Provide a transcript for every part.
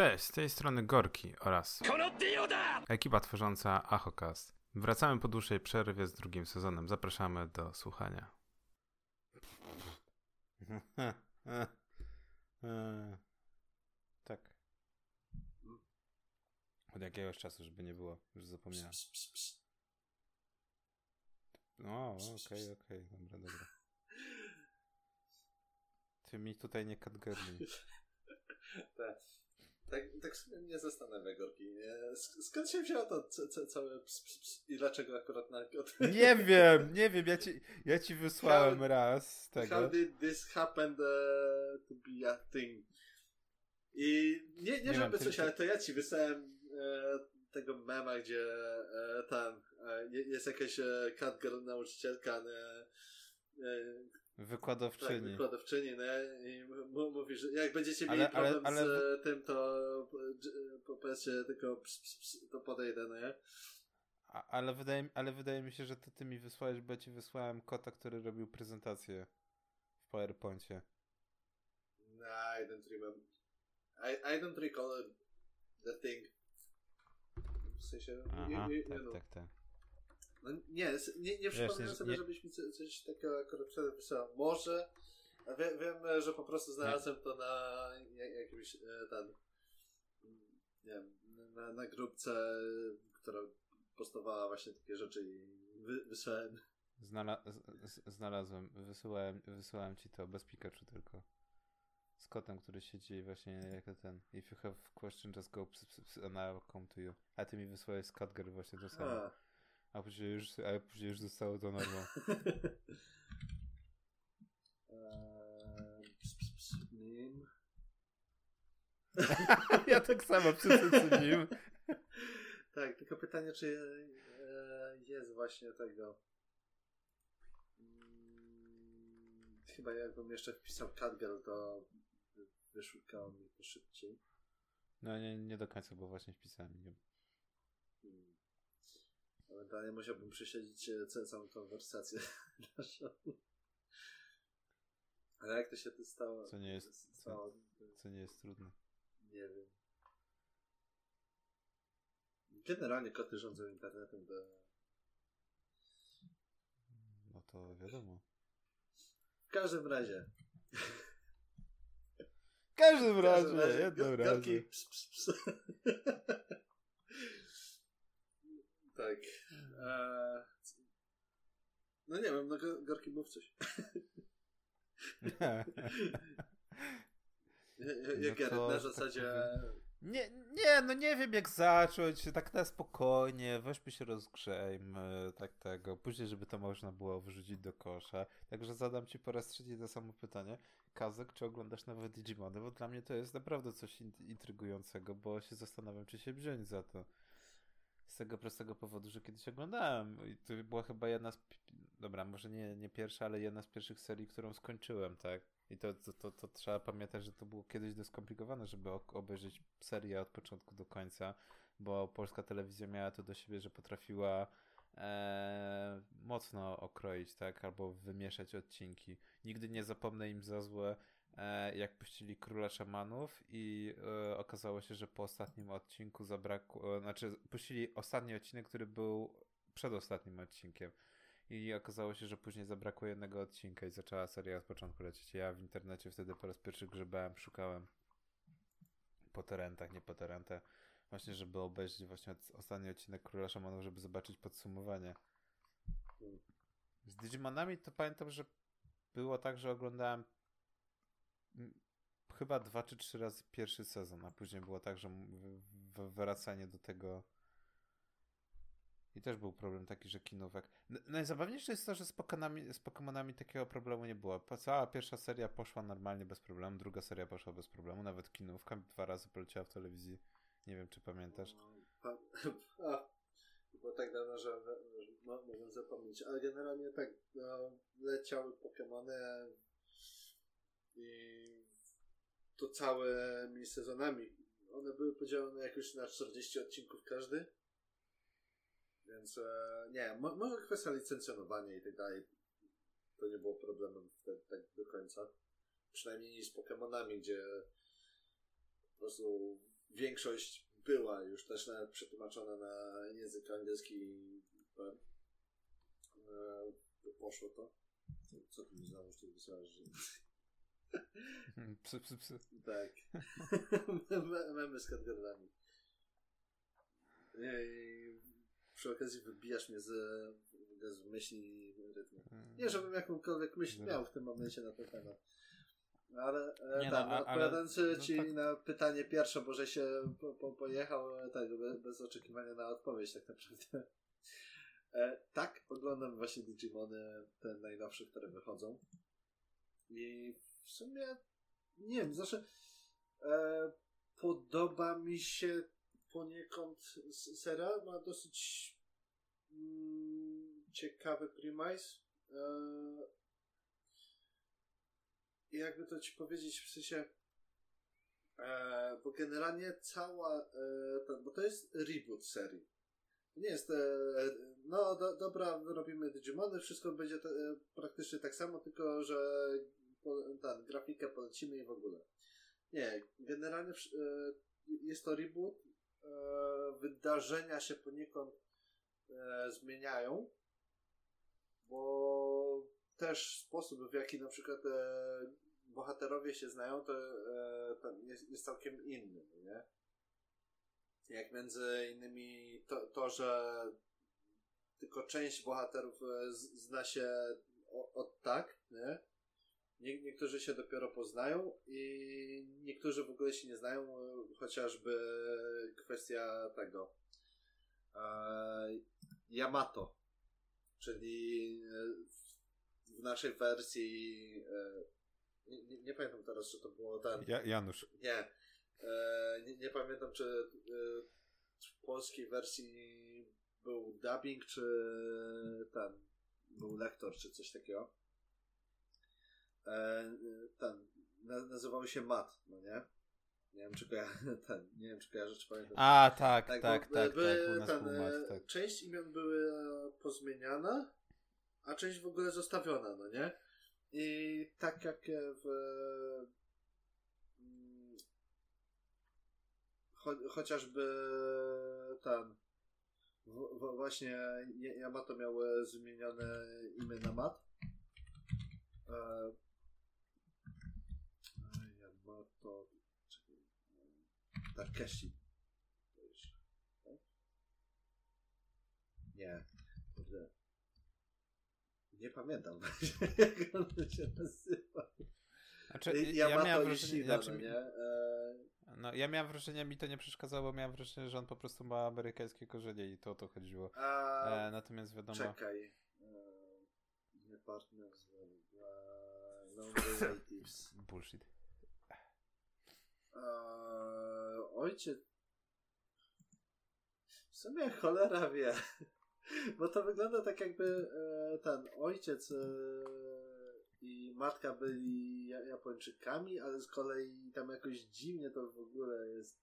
Cześć, z tej strony Gorki oraz ekipa tworząca Achokast. Wracamy po dłuższej przerwie z drugim sezonem. Zapraszamy do słuchania. tak. Od jakiegoś czasu, żeby nie było, już zapomniałem. No, okej, okej, dobra, dobra. Ty mi tutaj nie kadgerli. tak. Tak, tak mnie zastanawia, Gorki. Skąd się wzięło to całe ps, ps, ps, i dlaczego akurat na Nie wiem, nie wiem, ja ci, ja ci wysłałem how, raz tego. How did this happen uh, to be a thing? I nie, nie, nie żeby coś, ty... ale to ja ci wysłałem e, tego mema, gdzie e, tam e, jest jakaś e, catgirl nauczycielka, e, Wykładowczyni. Tak, wykładowczyni, nie? I mówi, że jak będziecie mieli ale, problem ale, ale... z tym, to powiedzcie tylko ps, ps, ps, to podejdę, nie? A, ale, wydaje, ale wydaje mi się, że to ty mi wysłałeś, bo ja ci wysłałem kota, który robił prezentację w PowerPoincie. No, I don't remember. I, I don't recall the thing. W sensie, Aha, you, you, you tak, tak, tak. No nie, nie, nie przypominam sobie, nie... żebyś mi coś takiego akurat wysłał. Może. Wie, wiem, że po prostu znalazłem nie. to na jakimś e, ten. Nie wiem, na, na grupce, która postowała właśnie takie rzeczy i wy, wysłałem. Znala z, znalazłem, wysyłałem, wysyłałem ci to bez Pikachu tylko. Z kotem, który siedzi właśnie jako ten. If you have question, just go ps, ps, ps, and I'll come to you. A ty mi wysłałeś z Catger właśnie to samo. A później już, a później już zostało to normą. Nim. ja tak samo przeczytam nim. tak, tylko pytanie, czy e, jest właśnie tego. Hmm, chyba jakbym jeszcze wpisał Catgirl, to wyszukało mi to szybciej. No nie, nie do końca, bo właśnie wpisałem nim. Hmm. Ewentualnie musiałbym prześledzić e, całą konwersację naszą. Ale jak to się to stało? Co nie jest, stało, co, co nie jest trudne. Nie wiem. Generalnie koty rządzą internetem do... No to wiadomo. W każdym razie. W każdym razie, jednym razie. Ps, ps, ps. Tak. Eee, no nie wiem, no Gorki mów coś. Jak no to, na zasadzie... Nie, nie, no nie wiem jak zacząć, tak na spokojnie, weźmy się rozgrzejmy, tak tego, później żeby to można było wyrzucić do kosza. Także zadam ci po raz trzeci to samo pytanie. Kazek, czy oglądasz nowe Digimony? Bo dla mnie to jest naprawdę coś intrygującego, bo się zastanawiam, czy się wziąć za to. Z tego prostego powodu, że kiedyś oglądałem i to była chyba jedna z. Dobra, może nie, nie pierwsza, ale jedna z pierwszych serii, którą skończyłem, tak? I to, to, to, to trzeba pamiętać, że to było kiedyś doskomplikowane, żeby obejrzeć serię od początku do końca, bo polska telewizja miała to do siebie, że potrafiła e, mocno okroić, tak? Albo wymieszać odcinki. Nigdy nie zapomnę im za złe jak puścili Króla Szamanów i e, okazało się, że po ostatnim odcinku zabrakło, e, znaczy puścili ostatni odcinek, który był przed ostatnim odcinkiem i okazało się, że później zabrakło jednego odcinka i zaczęła seria od początku lecieć. Ja w internecie wtedy po raz pierwszy grzebałem, szukałem po torrentach, nie po torrentach, właśnie żeby obejrzeć właśnie ostatni odcinek Króla Szamanów, żeby zobaczyć podsumowanie. Z Digimonami to pamiętam, że było tak, że oglądałem chyba dwa czy trzy razy pierwszy sezon, a później było tak, że wracanie do tego i też był problem taki, że kinówek. Najzabawniejsze jest to, że z Pokemonami, z Pokemonami takiego problemu nie było. Cała pierwsza seria poszła normalnie bez problemu, druga seria poszła bez problemu, nawet kinówka dwa razy poleciała w telewizji. Nie wiem, czy pamiętasz. No, a, było tak dawno, że, że mogę zapomnieć, ale generalnie tak, no, leciały Pokemony i to całymi sezonami. One były podzielone jakoś na 40 odcinków każdy. Więc e, nie, mo może kwestia licencjonowania i tak dalej. To nie było problemem wtedy tak do końca. Przynajmniej z Pokémonami, gdzie po prostu większość była już też nawet przetłumaczona na język angielski e, poszło to. Co, co tu mi że... Psy, psy, psy. Tak. Memy z kadrami. Przy okazji wybijasz mnie z, z myśli rytmu. Mm. Nie, żebym jakąkolwiek myśl miał w tym momencie na ten temat. Ale e, nie, tak, no, odpowiadając ale, no ci no tak. na pytanie pierwsze, bo że się po, po, pojechał tak, bez, bez, oczekiwania na odpowiedź tak naprawdę. E, tak, oglądam właśnie Digimony, te najnowsze, które wychodzą. I w sumie nie wiem, znaczy e, podoba mi się poniekąd serial, ma dosyć mm, ciekawy premise. E, jakby to ci powiedzieć, w sensie, e, bo generalnie cała, e, bo to jest reboot serii. Nie jest, e, no do, dobra, robimy Digimony, wszystko będzie te, e, praktycznie tak samo, tylko że po, ten, grafikę polecimy i w ogóle. Nie, generalnie e, jest to reboot, e, wydarzenia się poniekąd zmieniają, bo też sposób, w jaki na przykład e, bohaterowie się znają, to, e, jest, całkiem inny, nie? Jak między innymi to, to że tylko część bohaterów e, zna się od tak, nie? Nie? Niektórzy się dopiero poznają i niektórzy w ogóle się nie znają, e, chociażby kwestia tego e, Yamato, czyli w naszej wersji e, nie, nie, nie, pamiętam teraz, czy to było ten... Ja, Janusz. Nie. E, nie. Nie pamiętam, czy e, w polskiej wersji był dubbing, czy ten był lektor, czy coś takiego. Ten nazywał się Matt, no nie? Nie wiem, czy kojarzę, ten, nie wiem, czy kojarzę, czy pamiętam. A, tak, tak, tak, tak. Były, tak, ten, Matt, tak. Część imion były pozmieniane, a część w ogóle zostawiona, no nie? I tak jak w mm, cho, chociażby ten w, w, właśnie Yamato miał zmienione imię na Mat. E, Yamato czekaj, Takeshi. Tak? Nie, kurde. Nie pamiętam jak on się nazywa. Znaczy, ja, ja miałem wrażenie, znaczy, nie? E... No, ja miałem wrażenie, mi to nie przeszkadzało, bo miałem wrażenie, że on po prostu ma amerykańskie korzenie i to o to chodziło. A... E, natomiast wiadomo... Czekaj. E, nie partners, e, no relatives. Bullshit. E, ojciec... W sumie cholera wie. Bo to wygląda tak jakby e, ten ojciec e, i matka byli Japończykami, ale z kolei tam jakoś dziwnie to w ogóle jest.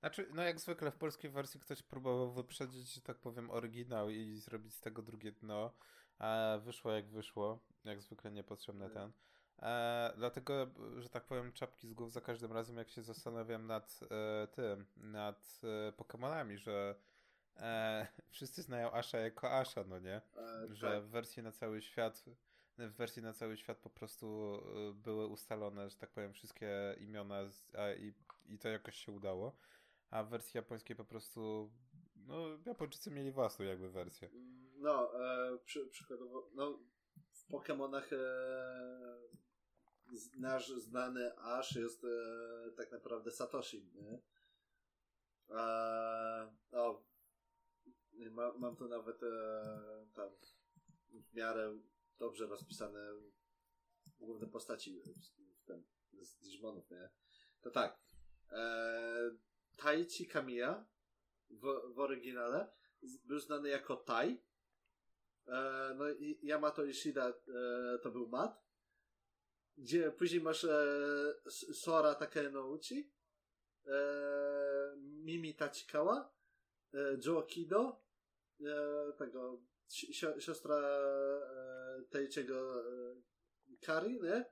Znaczy, no jak zwykle w polskiej wersji ktoś próbował wyprzedzić, że tak powiem, oryginał i zrobić z tego drugie dno, a wyszło jak wyszło, jak zwykle niepotrzebne tak. ten. E, dlatego, że tak powiem, czapki z głów za każdym razem, jak się zastanawiam nad e, tym, nad e, Pokemonami, że e, wszyscy znają Asha jako Asha, no nie? E, że tak. w wersji na cały świat w wersji na cały świat po prostu e, były ustalone, że tak powiem, wszystkie imiona z, a, i, i to jakoś się udało. A w wersji japońskiej po prostu no, Japończycy mieli własną jakby wersję. No, e, przy, przykładowo, no, w Pokémonach e, nasz znany Ash jest e, tak naprawdę Satoshi, nie? E, no, ma, mam tu nawet e, tam w miarę dobrze rozpisane główne postaci w, ten, z Digimonów, nie? To tak. E, Taichi Kamiya w, w oryginale był znany jako Tai. E, no i Yamato Ishida e, to był Mat. Gdzie później masz e, Sora Takenouchi, e, Mimi Tachikawa, e, Joe Kido e, tego si siostra e, Teichiego e, Kari, nie?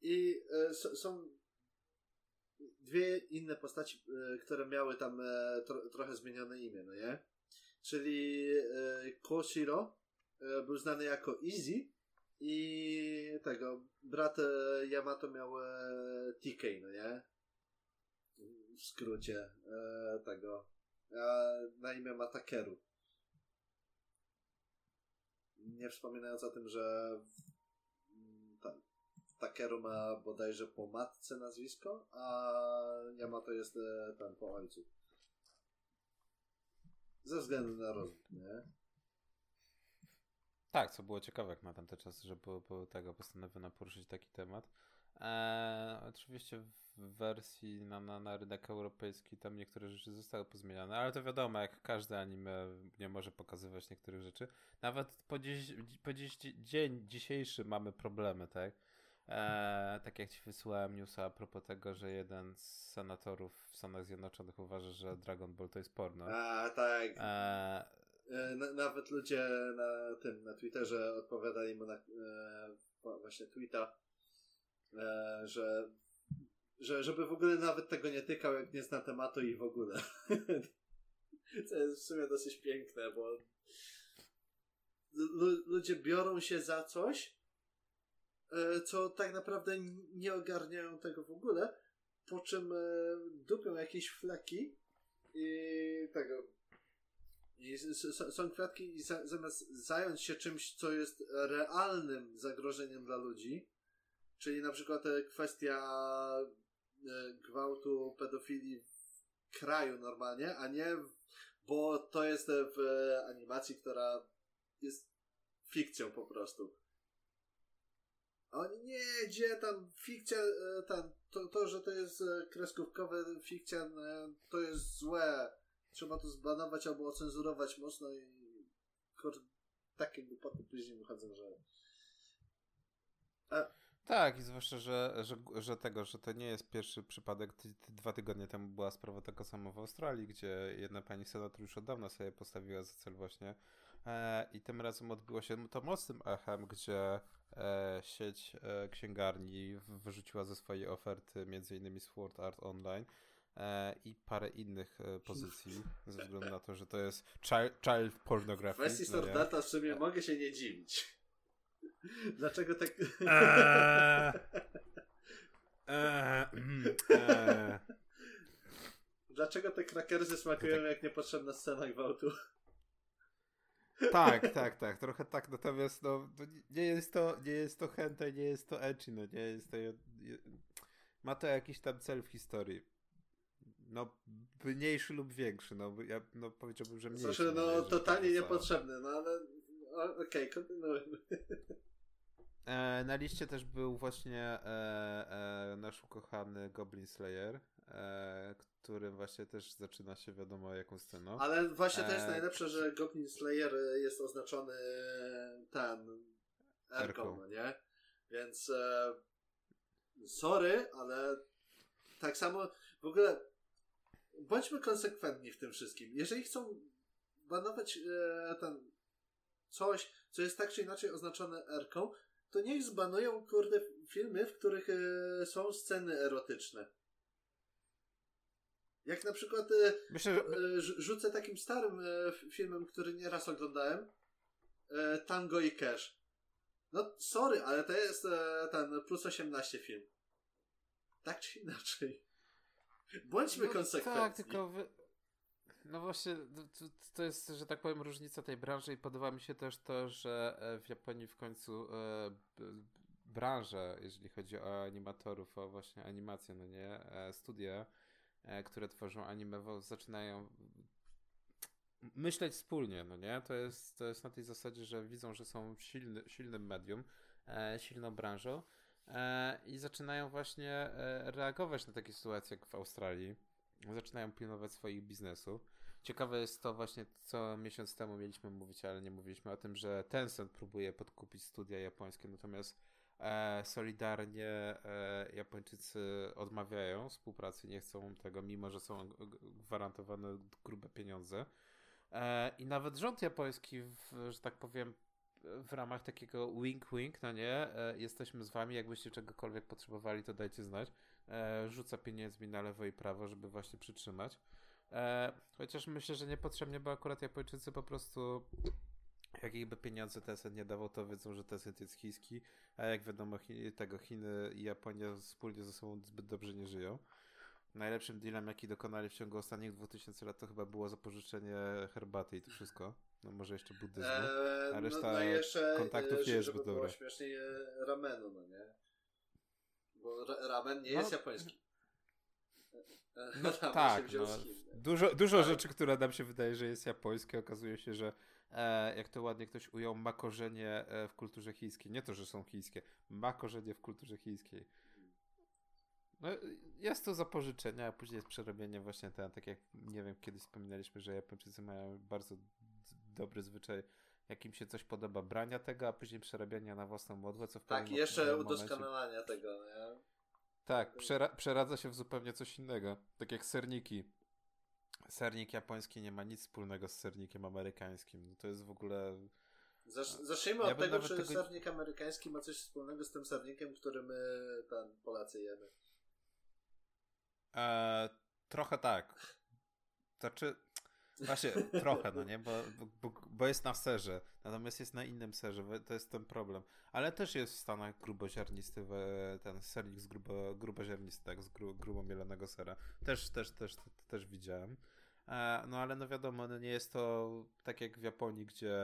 I e, są dwie inne postaci, e, które miały tam e, tro, trochę zmienione imię, no nie? Czyli e, Koshiro e, był znany jako Easy i tego, brat e, Yamato miał e, TK, no nie? W skrócie e, tego. A na imię ma Takeru. Nie wspominając o tym, że ta, Takeru ma bodajże po matce nazwisko, a Yamato jest e, ten po ojcu. Ze względu na rozwój, nie? Tak, co było ciekawe jak na tamte czasy, że tego postanowiono poruszyć taki temat. Eee, oczywiście w wersji na, na, na rynek europejski tam niektóre rzeczy zostały pozmieniane, ale to wiadomo, jak każde anime nie może pokazywać niektórych rzeczy. Nawet po, dziś, po dziś, dzień dzisiejszy mamy problemy, tak? Eee, tak jak ci wysłałem newsa a propos tego, że jeden z senatorów w Stanach Zjednoczonych uważa, że Dragon Ball to jest porno. A, tak. Eee, nawet ludzie na tym, na Twitterze odpowiadali mu na e, właśnie tweeta, e, że, że żeby w ogóle nawet tego nie tykał, jak nie zna tematu i w ogóle. to jest w sumie dosyć piękne, bo ludzie biorą się za coś, e, co tak naprawdę nie ogarniają tego w ogóle, po czym e, dupią jakieś fleki i tego są kwiatki i zamiast zająć się czymś, co jest realnym zagrożeniem dla ludzi, czyli na przykład e, kwestia e, gwałtu, pedofilii w kraju normalnie, a nie bo to jest w animacji, która jest fikcją po prostu. Oni nie, gdzie tam fikcja, e, tam, to, to, że to jest kreskówkowe fikcja, to jest złe trzeba to zbanować albo ocenzurować mocno i kur... takie głupoty później wychodzą, że... A... Tak, i zwłaszcza, że, że, że tego, że to nie jest pierwszy przypadek. Dwa tygodnie temu była sprawa taka sama w Australii, gdzie jedna pani senator już od dawna sobie postawiła za cel właśnie e, i tym razem odbyło się to mocnym echem, gdzie e, sieć e, księgarni wyrzuciła ze swojej oferty m.in. Sword Art Online i parę innych e, pozycji, ze względu na to, że to jest child, child pornography. W kwestii no Sword w sumie e. mogę się nie dziwić. Dlaczego tak... Dlaczego te krakersy smakują tak... jak niepotrzebna scena gwałtu? Tak, tak, tak, trochę tak, natomiast no, nie jest to, nie jest to hentai, nie jest to ecchi, no nie jest to, ma to jakiś tam cel w historii. No, mniejszy lub większy, no ja no, powiedziałbym, że mniejszy. Proszę, no, no totalnie niepotrzebny, no ale okej, okay, kontynuujmy. E, na liście też był właśnie e, e, nasz ukochany Goblin Slayer, e, którym właśnie też zaczyna się wiadomo jaką sceną. Ale właśnie to jest e, najlepsze, że Goblin Slayer jest oznaczony ten Erką, no nie? Więc sorry, ale tak samo w ogóle bądźmy konsekwentni w tym wszystkim. Jeżeli chcą banować e, ten coś, co jest tak czy inaczej oznaczone erką, to niech zbanują, kurde, filmy, w których e, są sceny erotyczne. Jak na przykład e, Myślę, że... e, rzucę takim starym e, filmem, który nieraz oglądałem, e, Tango i Cash. No, sorry, ale to jest e, ten plus 18 film. Tak czy inaczej. Bądźmy no, konsekwentni. Tak, tylko wy... No właśnie, to, to, jest, że tak powiem, różnica tej branży i podoba mi się też to, że e, w Japonii w końcu e, branża, jeżeli chodzi o animatorów, o właśnie animację, no nie, e, studia, które tworzą anime, zaczynają myśleć wspólnie, no nie? To jest, to jest na tej zasadzie, że widzą, że są silny, silnym medium, silną branżą i zaczynają właśnie e, reagować na takie sytuacje jak w Australii. Zaczynają pilnować swoich biznesów. Ciekawe jest to właśnie, co miesiąc temu mieliśmy mówić, ale nie mówiliśmy o tym, że Tencent próbuje podkupić studia japońskie, natomiast e, solidarnie e, Japończycy odmawiają współpracy, nie chcą tego, mimo że są gwarantowane grube pieniądze. E, I nawet rząd japoński, że tak powiem, w ramach takiego wink-wink, no nie, e, jesteśmy z wami, jakbyście czegokolwiek potrzebowali, to dajcie znać. e, rzuca pieniędzmi na lewo i prawo, żeby właśnie przytrzymać. E, chociaż myślę, że niepotrzebnie, bo akurat Japończycy po prostu jakby pieniądze Tencent nie dawał, to wiedzą, że Tencent jest chiński, a jak wiadomo, tego Chiny i Japonia wspólnie ze sobą zbyt dobrze nie żyją. Najlepszym dealem, jaki dokonali w ciągu ostatnich 2000 lat, to chyba było zapożyczenie herbaty i to wszystko. No może jeszcze buddyzmu, eee, a reszta no, no jeszcze, kontaktów nie jest zbyt dobra. śmiesznie ramenu, no nie? Bo ramen nie jest no, japoński. No tak, no. Dużo, dużo tak. rzeczy, które nam się wydaje, że jest japońskie, okazuje się, że e, jak to ładnie ktoś ujął, ma korzenie e, w kulturze chińskiej. Nie to, że są chińskie, ma korzenie w kulturze chińskiej. No, jest to zapożyczenie, a później jest przerobienie właśnie ten, tak jak, nie wiem, kiedyś wspominaliśmy, że Japończycy mają bardzo dobry zwyczaj, jak im się coś podoba, brania tego, a później przerabiania na własną modłę, co w Tak, jeszcze udoskonalania momencie... tego, nie? Tak, przera przeradza się w zupełnie coś innego. Tak jak serniki. Sernik japoński nie ma nic wspólnego z sernikiem amerykańskim. No to jest w ogóle... zacznijmy ja od tego, czy tego... sernik amerykański ma coś wspólnego z tym sernikiem, który my tam Polacy jemy. Eee, trochę tak. Znaczy, właśnie trochę, no nie, bo, bo, bo, jest na serze, natomiast jest na innym serze, to jest ten problem. Ale też jest w Stanach gruboziarnisty, ten sernik z grubo, gruboziarnisty, tak, z gru, grubo mielonego sera. Też, też, też, też, też widziałem. E, no ale no wiadomo, no nie jest to tak jak w Japonii, gdzie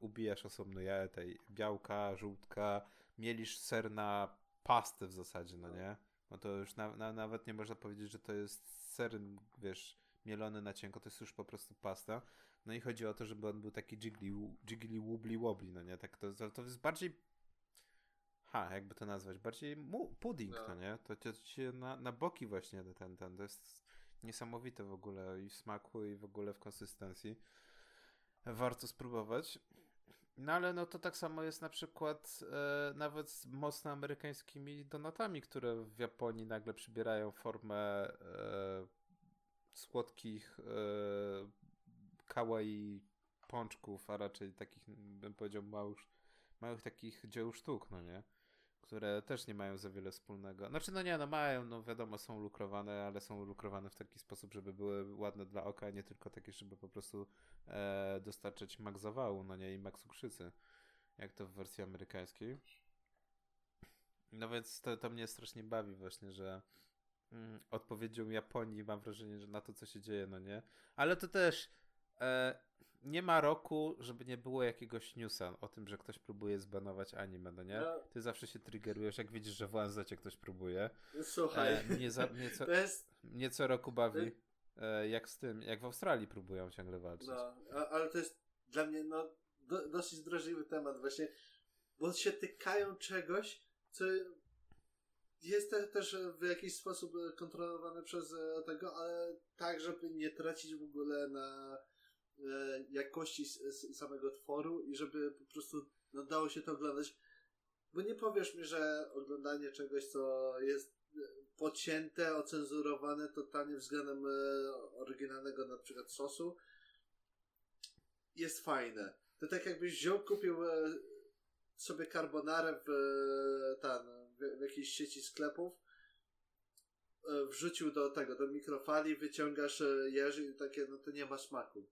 ubijasz osobno jaje tej białka, żółtka, mielisz ser na pastę w zasadzie, no nie? No to już na, na, nawet nie można powiedzieć, że to jest ser, wiesz, mielony na cienko, to jest już po prostu pasta. No i chodzi o to, żeby on był taki jiggly, jiggly wobbly wobbly, no nie? Tak to, to jest bardziej ha, jakby to nazwać, bardziej mu, pudding, no, no nie? To, to, się na, na boki właśnie ten, ten, to jest niesamowite w ogóle i w smaku i w ogóle w konsystencji. Warto spróbować. No ale no to tak samo jest na przykład e, nawet z mocno amerykańskimi donatami, które w Japonii nagle przybierają formę e, słodkich e, kawaii pączków, a raczej takich, bym powiedział, małych, małych takich dzieł sztuk, no nie? Które też nie mają za wiele wspólnego. Znaczy, no nie, no mają, no wiadomo, są lukrowane, ale są lukrowane w taki sposób, żeby były ładne dla oka, a nie tylko takie, żeby po prostu e, dostarczyć mak zawału, no nie, i mak cukrzycy, jak to w wersji amerykańskiej. No więc to, to mnie strasznie bawi właśnie, że mm, odpowiedzią Japonii mam wrażenie, że na to, co się dzieje, no nie? Ale to też e, nie ma roku, żeby nie było jakiegoś newsa o tym, że ktoś próbuje zbanować anime, no nie? No. Ty zawsze się triggerujesz, jak widzisz, że w ONZ ktoś próbuje. Słuchaj. E, mnie, za, mnie, co, jest... mnie co roku bawi, e, jak z tym, jak w Australii próbują ciągle walczyć. No, a, ale to jest dla mnie no, do, dosyć drażliwy temat właśnie, bo się tykają czegoś, co jest też w jakiś sposób kontrolowane przez e, tego, ale tak, żeby nie tracić w ogóle na E, jakości samego tworu i żeby po prostu no, dało się to oglądać. Bo nie powiesz mi, że oglądanie czegoś, co jest e, pocięte, ocenzurowane totalnie względem e, oryginalnego na przykład sosu jest fajne. To tak jakbyś wziął, kupił sobie carbonarę w, tam, w, w jakiejś sieci sklepów, wrzucił do tego, do mikrofali, wyciągasz jeży i takie, no to nie ma smaku.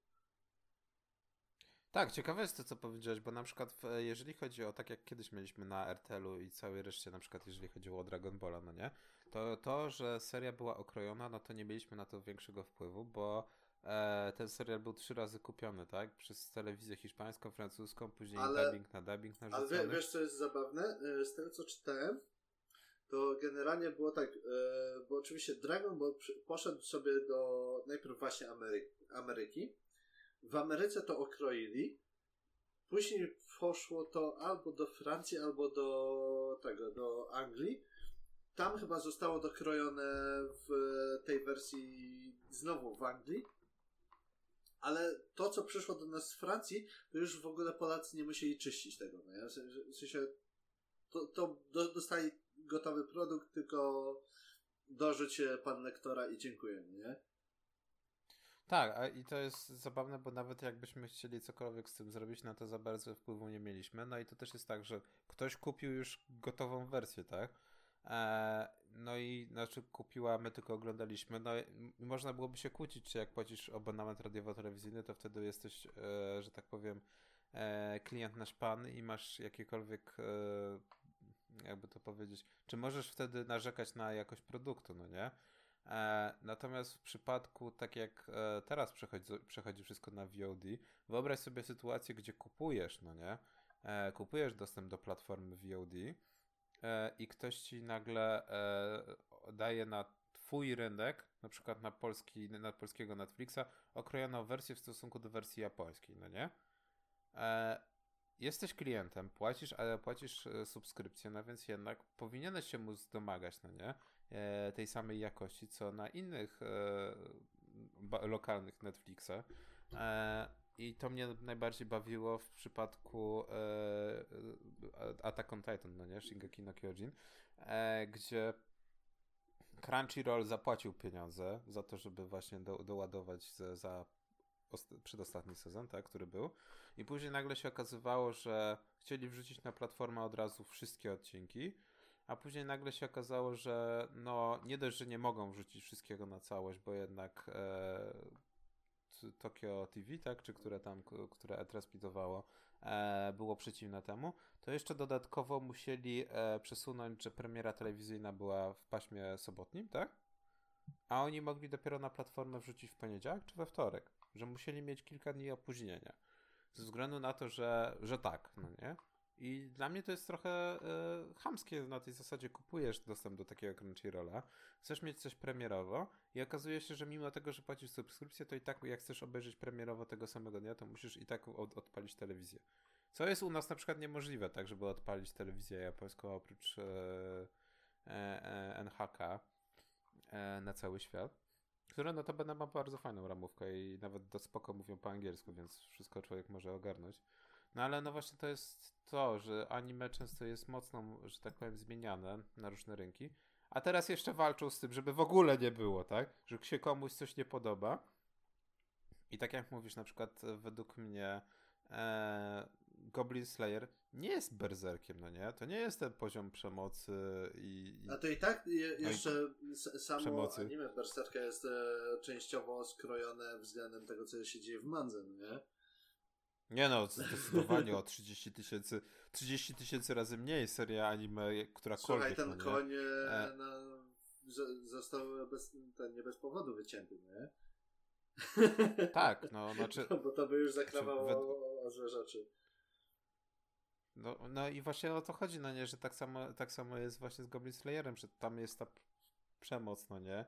Tak, ciekawe jest to, co powiedziałeś, bo na przykład jeżeli chodzi o tak jak kiedyś mieliśmy na RTL-u i całej reszcie, na przykład jeżeli chodziło o Dragon Balla, no nie? To to, że seria była okrojona, no to nie mieliśmy na to większego wpływu, bo e, ten serial był trzy razy kupiony, tak? Przez telewizję hiszpańską, francuską, później ale, dubbing na dubbing narzucony. Ale wiesz, co jest zabawne? E, z tego, co czytałem, to generalnie było tak, e, bo oczywiście Dragon Ball poszedł sobie do najpierw właśnie Ameryki, Ameryki w Ameryce to okroili. Później poszło to albo do Francji, albo do tego, do Anglii. Tam chyba zostało dokrojone w tej wersji znowu w Anglii. Ale to, co przyszło do nas z Francji, to już w ogóle Polacy nie musieli czyścić tego. No W sensie, to, to dostali gotowy produkt, tylko dorzuć pan lektora i dziękuję, nie? Tak, a i to jest zabawne, bo nawet jakbyśmy chcieli cokolwiek z tym zrobić, na to za bardzo wpływu nie mieliśmy. No i to też jest tak, że ktoś kupił już gotową wersję, tak? E, no i znaczy kupiła, my tylko oglądaliśmy. No można byłoby się kłócić, czy jak płacisz abonament radiowo-telewizyjny, to wtedy jesteś, e, że tak powiem, e, klient nasz pan i masz jakiekolwiek, jakby to powiedzieć, czy możesz wtedy narzekać na jakość produktu, no nie? E, natomiast w przypadku, tak jak e, teraz przechodzi, przechodzi wszystko na VOD, wyobraź sobie sytuację, gdzie kupujesz, no nie? E, kupujesz dostęp do platformy VOD i ktoś ci nagle daje na twój rynek, na przykład na, polski, na polskiego Netflixa, okrojoną wersję w stosunku do wersji japońskiej, no nie? jesteś klientem, płacisz, ale płacisz subskrypcję, no więc jednak powinieneś się móc domagać, no nie? E, tej samej jakości, co na innych e, lokalnych Netflixach. E, I to mnie najbardziej bawiło w przypadku Attack on Titan, no nie? Shingeki no Kyojin, gdzie Crunchyroll zapłacił pieniądze za to, żeby właśnie do, doładować za, za przedostatni sezon, tak, który był. I później nagle się okazywało, że chcieli wrzucić na platformę od razu wszystkie odcinki, a później nagle się okazało, że no nie dość, że nie mogą wrzucić wszystkiego na całość, bo jednak e, Tokyo TV, tak, czy które tam, które e-transmitowało, e, było przeciwne temu, to jeszcze dodatkowo musieli e, przesunąć, że premiera telewizyjna była w paśmie sobotnim, tak? A oni mogli dopiero na platformę wrzucić w poniedziałek czy we wtorek, że musieli mieć kilka dni opóźnienia. Ze względu na to, że, że tak, no nie? I dla mnie to jest trochę chamskie na tej zasadzie kupujesz dostęp do takiego Crunchyrolla, chcesz mieć coś premierowo i okazuje się, że mimo tego, że płacisz subskrypcję, to i tak jak chcesz obejrzeć premierowo tego samego dnia, to musisz i tak od, odpalić telewizję. Co jest u nas na przykład niemożliwe, tak, żeby odpalić telewizję japońską oprócz e, e, NHK e, na cały świat. Która notabene ma bardzo fajną ramówkę i nawet do spoko mówią po angielsku, więc wszystko człowiek może ogarnąć. No ale no właśnie to jest to, że anime często jest mocno, że tak powiem, zmieniane na różne rynki. A teraz jeszcze walczą z tym, żeby w ogóle nie było, tak? Że się komuś coś nie podoba. I tak jak mówisz, na przykład według mnie e, Goblin Slayer nie jest berserkiem, no nie? To nie jest ten poziom przemocy i... i... A to i tak je, no jeszcze no samo przemocy. anime berserka jest e, częściowo skrojone względem tego, co się dzieje w mandze, no nie? Nie no, zdecydowanie o 30 tysięcy 30 tysięcy razy mniej seria anime, która Słuchaj, ten no koń e... no, został bez, ten, nie bez powodu wycięty, nie? Tak, no znaczy... Bo to by już zakrawało znaczy, o, o złe rzeczy. No, no i właśnie o to chodzi, no nie, że tak samo, tak samo jest właśnie z Goblin Slayerem, że tam jest ta przemoc, no nie?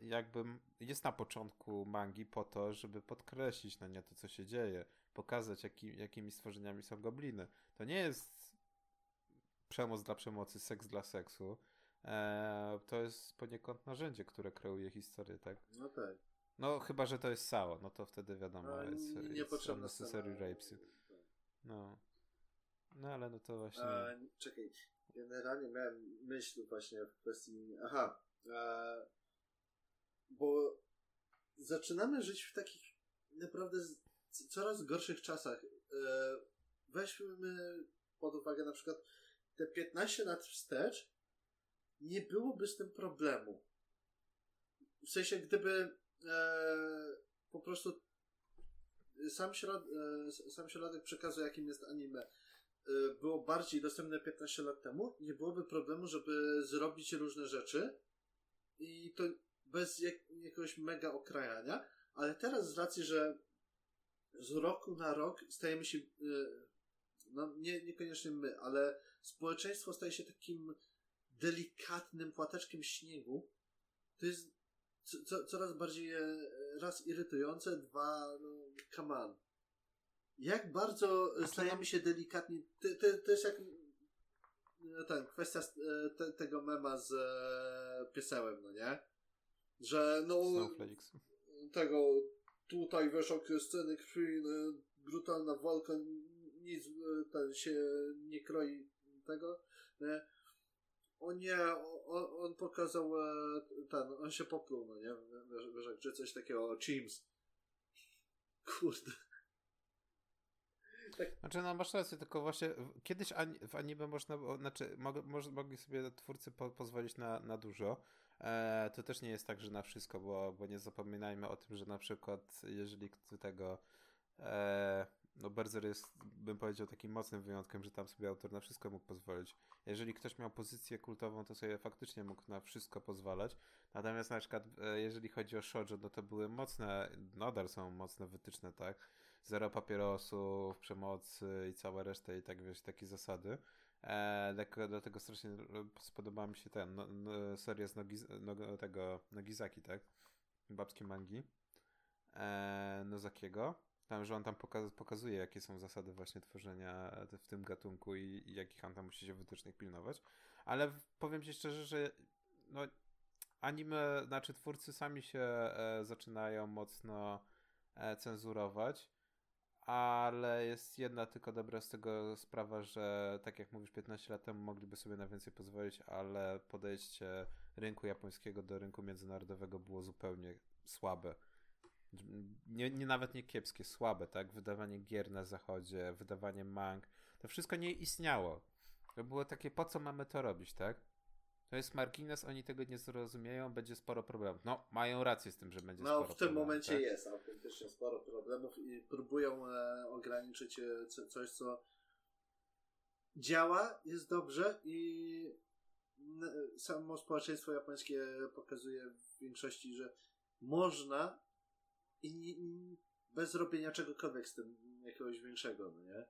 Jakby jest na początku mangi po to, żeby podkreślić, no nie, to co się dzieje pokazać, jaki, jakimi stworzeniami są gobliny. To nie jest przemoc dla przemocy, seks dla seksu. Eee, to jest poniekąd narzędzie, które kreuje historię, tak? No tak. No chyba, że to jest SAO, no to wtedy wiadomo, no, jest, jest unnecessary rapes. No. No ale no to właśnie... A, czekaj, generalnie miałem myśl właśnie w kwestii... Aha, a, bo zaczynamy żyć w takich naprawdę coraz gorszych czasach. E, weźmy pod uwagę na przykład te 15 lat wstecz, nie byłoby z tym problemu. W sensie, gdyby e, po prostu sam, środ, e, sam środek przekazu, jakim jest anime, było bardziej dostępne 15 lat temu, nie byłoby problemu, żeby zrobić różne rzeczy i to bez jak, jakiegoś mega okrajania, ale teraz z racji, że z roku na rok stajemy się, y, no nie, niekoniecznie my, ale społeczeństwo staje się takim delikatnym płateczkiem śniegu. To jest co, coraz bardziej e, raz irytujące, dwa, no, come on. Jak bardzo stajemy się delikatni, to, to, to jest jak e, ten, kwestia e, te, tego mema z piesełem, no nie? Że no tego tutaj wiesz, okres sceny krwi, no, brutalna walka, nic e, ten się nie kroi tego, nie? O nie, on, on pokazał e, ten, on się popluł, no nie? Wiesz, wiesz czy coś takiego, Teams. Kurde. Tak. Znaczy, no masz rację, tylko właśnie kiedyś w anime można, znaczy mogli sobie twórcy po, pozwolić na, na dużo. E, to też nie jest tak, że na wszystko, bo, bo nie zapominajmy o tym, że na przykład jeżeli tego e, no Berzer jest, bym powiedział, takim mocnym wyjątkiem, że tam sobie autor na wszystko mógł pozwolić. Jeżeli ktoś miał pozycję kultową, to sobie faktycznie mógł na wszystko pozwalać. Natomiast na przykład, e, jeżeli chodzi o shoujo, no to były mocne, nadal są mocne wytyczne, tak? Zero papierosów, przemocy i cała reszta i tak, wiesz, takie zasady. E, dlatego, dlatego strasznie spodobała mi się ten, no, no, seria z Nogi, no, tego Nogizaki, tak? Babskie mangi. E, Nozakiego. Tam, że on tam pokaz pokazuje, jakie są zasady właśnie tworzenia w tym gatunku i, i jakich on tam musi się wytycznych pilnować. Ale powiem ci szczerze, że no, anime, znaczy twórcy sami się e, zaczynają mocno e, cenzurować, ale jest jedna tylko dobra z tego sprawa, że tak jak mówisz, 15 lat temu mogliby sobie na więcej pozwolić, ale podejście rynku japońskiego do rynku międzynarodowego było zupełnie słabe nie, nie nawet nie kiepskie, słabe, tak? Wydawanie gier na zachodzie, wydawanie mang, to wszystko nie istniało. To było takie, po co mamy to robić, tak? To jest margines, oni tego nie zrozumieją, będzie sporo problemów. No, mają rację z tym, że będzie no, sporo problemów. No, w tym momencie tak? jest autentycznie sporo problemów i próbują e, ograniczyć e, coś, co działa, jest dobrze i samo społeczeństwo japońskie pokazuje w większości, że można i, i bez robienia czegokolwiek z tym jakiegoś większego, no nie?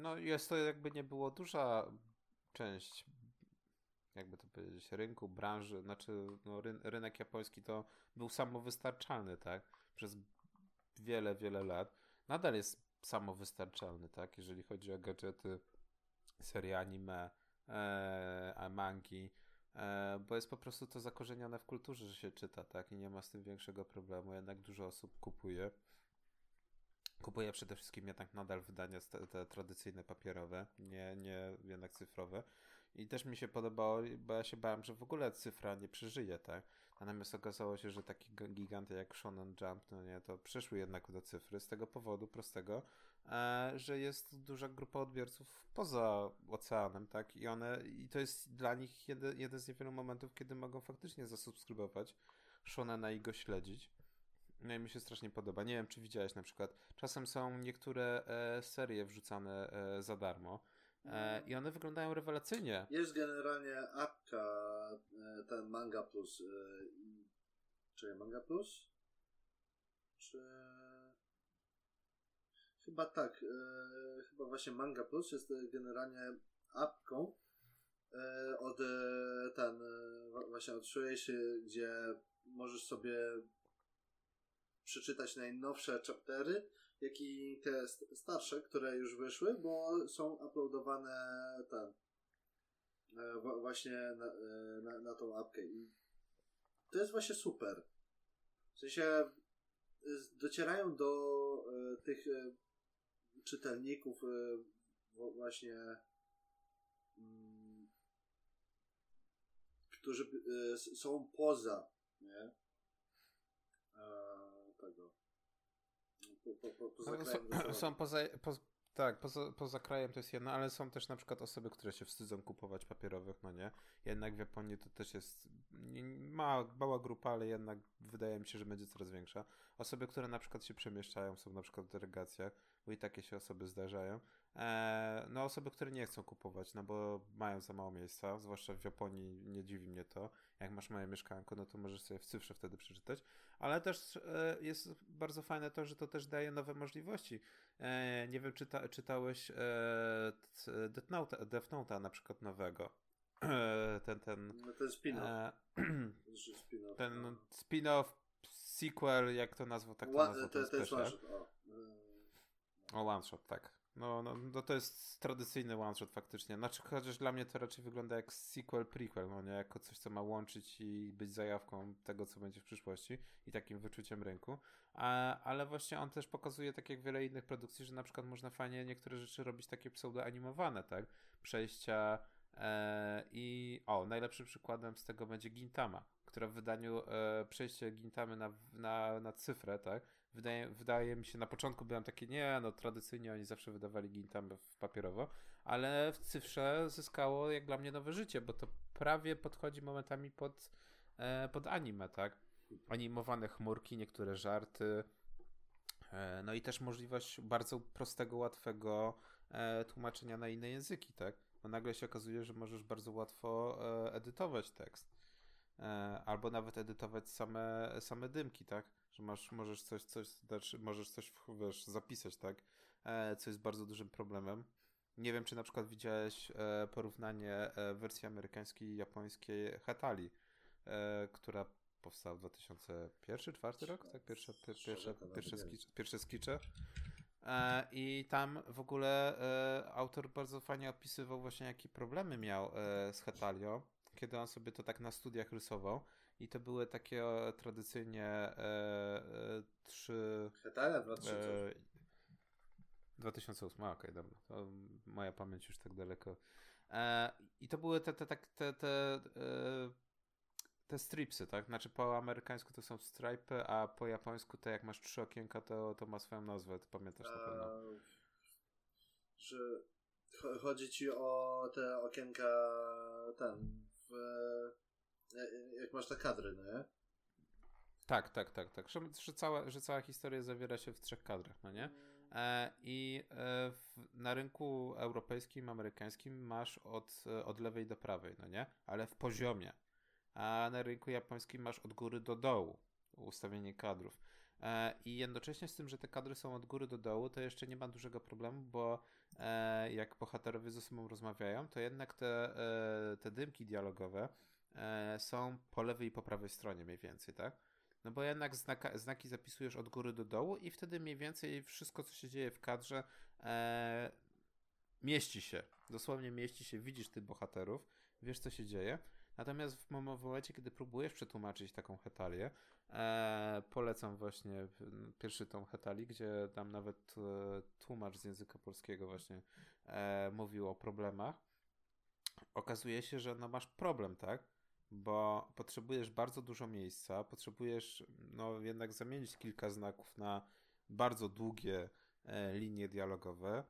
No jest to jakby nie było duża część jakby to powiedzieć, rynku, branży, znaczy no, ry rynek japoński to był samowystarczalny, tak? Przez wiele, wiele lat. Nadal jest samowystarczalny, tak? Jeżeli chodzi o gadżety, serie anime, e, mangi, E, bo jest po prostu to zakorzenione w kulturze, że się czyta, tak? I nie ma z tym większego problemu. Jednak dużo osób kupuje. Kupuje przede wszystkim jednak nadal wydania te, tradycyjne papierowe, nie, nie jednak cyfrowe. I też mi się podobało, bo ja się bałem, że w ogóle cyfra nie przeżyje, tak? Natomiast okazało się, że takie giganty jak Shonen Jump, no nie, to przeszły jednak do cyfry z tego powodu prostego, e, że jest duża grupa odbiorców poza oceanem, tak? I one, i to jest dla nich jeden, jeden z niewielu momentów, kiedy mogą faktycznie zasubskrybować Shonena i go śledzić. No i mi się strasznie podoba. Nie wiem, czy widziałeś na przykład. Czasem są niektóre e, serie wrzucane e, za darmo. E, I one wyglądają rewelacyjnie. Jest generalnie apka, e, ten Manga Plus. E, czy Manga Plus? Czy. Chyba tak. E, chyba właśnie Manga Plus jest generalnie apką od ten właśnie od Shueishy, gdzie możesz sobie przeczytać najnowsze chaptery jak i te starsze, które już wyszły, bo są uploadowane tam e, właśnie na, e, na, na tą apkę i to jest właśnie super. W sensie e, docierają do tych czytelników właśnie mm, którzy są poza nie? tego po, po, poza krajem. Są, poza, po, tak, poza, poza krajem to jest jedno, ale są też na przykład osoby, które się wstydzą kupować papierowych, no nie? Jednak w Japonii to też jest mała, mała grupa, ale jednak wydaje mi się, że będzie coraz większa. Osoby, które na przykład się przemieszczają, są na przykład w delegacjach, bo i takie się osoby zdarzają. Eee, no osoby, które nie chcą kupować, no bo mają za mało miejsca, zwłaszcza w Japonii nie dziwi mnie to. Jak masz małe mieszkanko, no to możesz sobie w cyfrze wtedy przeczytać. Ale też e, jest bardzo fajne to, że to też daje nowe możliwości. E, nie wiem, czy ta, czytałeś e, Death, Note, Death Note'a na przykład nowego. E, ten, ten... No ten spin-off. spin ten no. spin-off, sequel, jak to nazwał, tak to nazwał. To, to jest shot. O, o one shot, tak. No, no, no to jest tradycyjny one shot faktycznie. Znaczy, chociaż dla mnie to raczej wygląda jak sequel, prequel, no nie? Jako coś, co ma łączyć i być zajawką tego, co będzie w przyszłości i takim wyczuciem rynku. A, ale właśnie on też pokazuje, tak jak wiele innych produkcji, że na przykład można fajnie niektóre rzeczy robić takie pseudo-animowane, tak? Przejścia E, I o, najlepszym przykładem z tego będzie Gintama, która w wydaniu e, przejście Gintamy na, na, na cyfrę, tak? Wydaje, wydaje mi się, na początku byłem taki, nie, no tradycyjnie oni zawsze wydawali Gintamę w papierowo, ale w cyfrze zyskało jak dla mnie nowe życie, bo to prawie podchodzi momentami pod, e, pod anime, tak? Animowane chmurki, niektóre żarty, e, no i też możliwość bardzo prostego, łatwego e, tłumaczenia na inne języki, tak? Bo nagle się okazuje, że możesz bardzo łatwo e, edytować tekst. E, albo nawet edytować same, same dymki, tak? Że masz, możesz coś, coś, znaczy możesz coś wiesz, zapisać, tak? E, co jest bardzo dużym problemem. Nie wiem, czy na przykład widziałeś e, porównanie e, wersji amerykańskiej i japońskiej Hatali, e, która powstała w 2001-2004 rok, tak? Pierwsze, pier, pierwsze, pierwsze, skicze, pierwsze skicze. E, I tam w ogóle e, autor bardzo fajnie opisywał właśnie, jakie problemy miał z Hetalią, kiedy on sobie to tak na studiach rysował. I to były takie tradycyjnie trzy... Hetalia 2008. 2008, okej, okay, dobra. To moja pamięć już tak daleko. I to były te, te, te, te, te te stripsy, tak? Znaczy po amerykańsku to są stripy, a po japońsku to jak masz trzy okienka, to, to ma swoją nazwę, ty pamiętasz na pewno. że chodzi ci o te okienka ten w, jak masz te kadry, no nie? Tak, tak, tak, tak. Że, że, cała, że cała historia zawiera się w trzech kadrach, no nie? E, I e, w, na rynku europejskim, amerykańskim masz od, od lewej do prawej, no nie? Ale w poziomie a na rynku japońskim masz od góry do dołu ustawienie kadrów. E, I jednocześnie z tym, że te kadry są od góry do dołu, to jeszcze nie ma dużego problemu, bo e, jak bohaterowie ze sobą rozmawiają, to jednak te, e, te dymki dialogowe są po lewej i po prawej stronie mniej więcej, tak? No bo jednak znaka, znaki zapisujesz od góry do dołu i wtedy mniej więcej wszystko, co się dzieje w kadrze, e, mieści się. Dosłownie mieści się, widzisz tych bohaterów, wiesz, co się dzieje. Natomiast w momencie, kiedy próbujesz przetłumaczyć taką hetalię, e, polecam właśnie pierwszy tom hetali, gdzie tam nawet e, tłumacz z języka polskiego właśnie e, mówił o problemach. Okazuje się, że no masz problem, tak? Bo potrzebujesz bardzo dużo miejsca, potrzebujesz no jednak zamienić kilka znaków na bardzo długie e, linie dialogowe.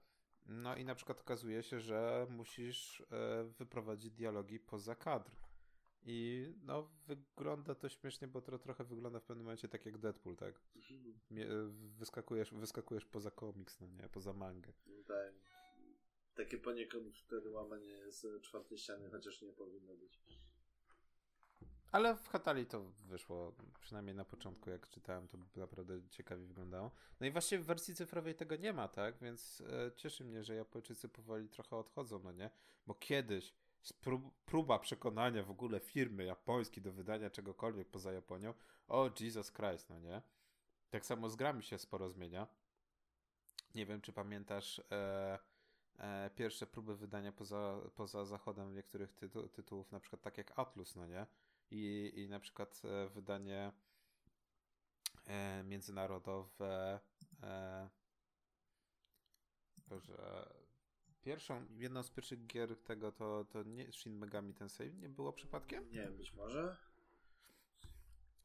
No i na przykład okazuje się, że musisz e, wyprowadzić dialogi poza kadr. I no, wygląda to śmiesznie, bo to trochę wygląda w pewnym momencie tak jak Deadpool, tak? Wyskakujesz, wyskakujesz poza komiks, no nie? Poza mangę. Tak. Takie poniekąd wtedy łamanie z czwartej ściany, chociaż nie powinno być. Ale w Hatali to wyszło, przynajmniej na początku, jak czytałem, to naprawdę ciekawie wyglądało. No i właśnie w wersji cyfrowej tego nie ma, tak? Więc e, cieszy mnie, że Japończycy powoli trochę odchodzą, no nie? Bo kiedyś próba przekonania w ogóle firmy japońskiej do wydania czegokolwiek poza Japonią, o Jesus Christ, no nie? Tak samo z grami się sporo zmienia. Nie wiem, czy pamiętasz e, e, pierwsze próby wydania poza, poza zachodem niektórych tytu tytułów, na przykład tak jak Atlus, no nie? I, i na przykład e, wydanie e, międzynarodowe e, Boże, Pierwszą, jedną z pierwszych gier tego to, to nie Shin Megami Tensei nie było przypadkiem? Nie, być może.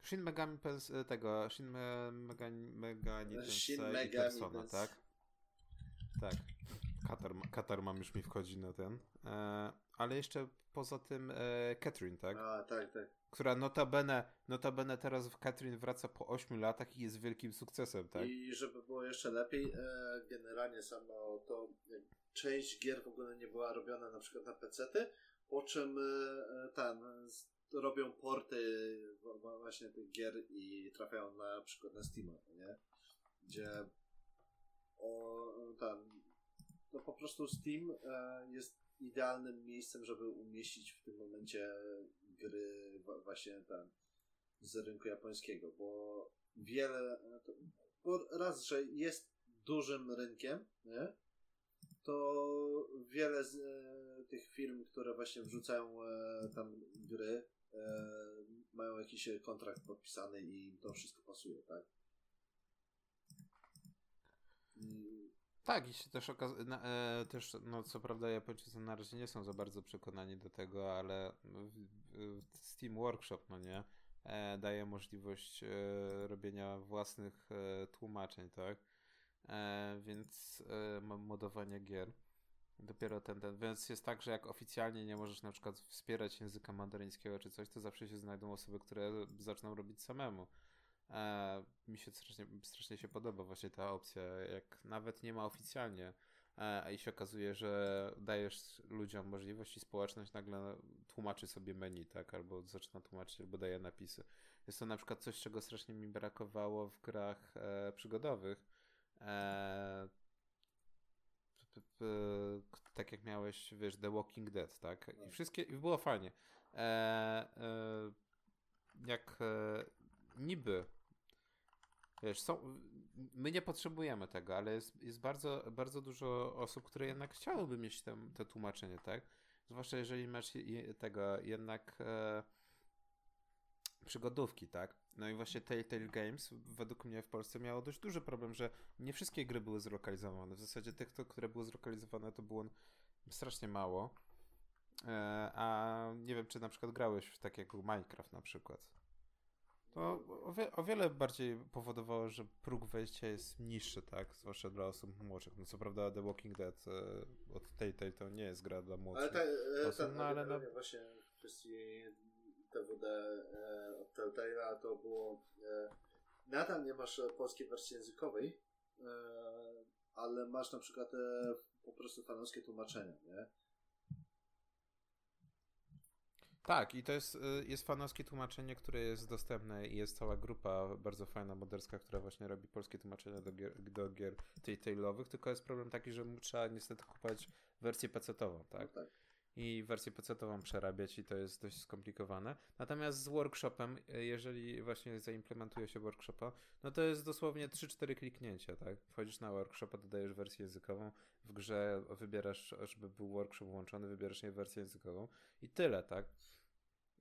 Shin Megami tego, Shin Megami, Megami Tensei Shin Megami Persona, Pens... tak? Tak. Katar, Katar mam już mi wchodzi na ten. E, ale jeszcze poza tym e, Catherine, tak? A, tak, tak. Która notabene, notabene teraz w Catherine wraca po 8 latach i jest wielkim sukcesem, tak? I żeby było jeszcze lepiej, e, generalnie samo to część gier w ogóle nie była robiona na przykład na PC-ty, po czym e, ten robią porty właśnie tych gier i trafiają na przykład na Steam, nie? Gdzie o, tam no po prostu Steam e, jest idealnym miejscem, żeby umieścić w tym momencie gry właśnie tam z rynku japońskiego, bo wiele, bo raz, że jest dużym rynkiem, nie? to wiele z e, tych firm, które właśnie wrzucają e, tam gry, e, mają jakiś kontrakt podpisany i to wszystko pasuje, tak? Tak, i się też okazuje, e, też, no co prawda Japończycy na razie nie są za bardzo przekonani do tego, ale Steam Workshop, no nie, e, daje możliwość e, robienia własnych e, tłumaczeń, tak, e, więc e, modowania gier. Dopiero ten, ten, więc jest tak, że jak oficjalnie nie możesz na przykład wspierać języka mandaryńskiego czy coś, to zawsze się znajdą osoby, które zaczną robić samemu. E, mi się strasznie, strasznie się podoba właśnie ta opcja, jak nawet nie ma oficjalnie, e, i się okazuje, że dajesz ludziom możliwość i społeczność nagle tłumaczy sobie menu, tak, albo zaczyna tłumaczyć, albo daje napisy. Jest to na przykład coś, czego strasznie mi brakowało w grach e, przygodowych. E, tak jak miałeś, wiesz, The Walking Dead, tak? I no. wszystkie, i było fajnie. E, e, jak e, niby Wiesz, są, my nie potrzebujemy tego, ale jest, jest bardzo, bardzo dużo osób, które jednak chciałyby mieć te, te tłumaczenie, tak? Zwłaszcza jeżeli masz tego jednak e, przygodówki, tak? No i właśnie Telltale Games według mnie w Polsce miało dość duży problem, że nie wszystkie gry były zlokalizowane. W zasadzie tych, to, które były zlokalizowane, to było strasznie mało. E, a nie wiem, czy na przykład grałeś w takiego Minecraft na przykład. To o, wie, o, wiele bardziej powodowało, że próg wejścia jest niższy, tak? Zwłaszcza dla osób młodszych. No co prawda The Walking Dead e, od tej to nie jest gra dla młodszych ale ta, osób, ta, no, ale no... właśnie w kwestii TWD e, od Telltale'a to było e, nadal nie masz polskiej wersji językowej, e, ale masz na przykład e, po prostu fanowskie tłumaczenia, nie? Tak, i to jest, y, jest fanowskie tłumaczenie, które jest dostępne i jest cała grupa bardzo fajna, moderska, która właśnie robi polskie tłumaczenia do gier, do gier tailowych, tylko jest problem taki, że trzeba niestety kupować wersję PC-ową, tak? No tak. I wersję PC-ową przerabiać i to jest dość skomplikowane. Natomiast z workshopem, y, jeżeli właśnie zaimplementuje się workshopa, no to jest dosłownie 3-4 kliknięcia, tak? Wchodzisz na workshopa, dodajesz wersję językową, w grze wybierasz, żeby był workshop włączony, wybierasz nie wersję językową i tyle, tak?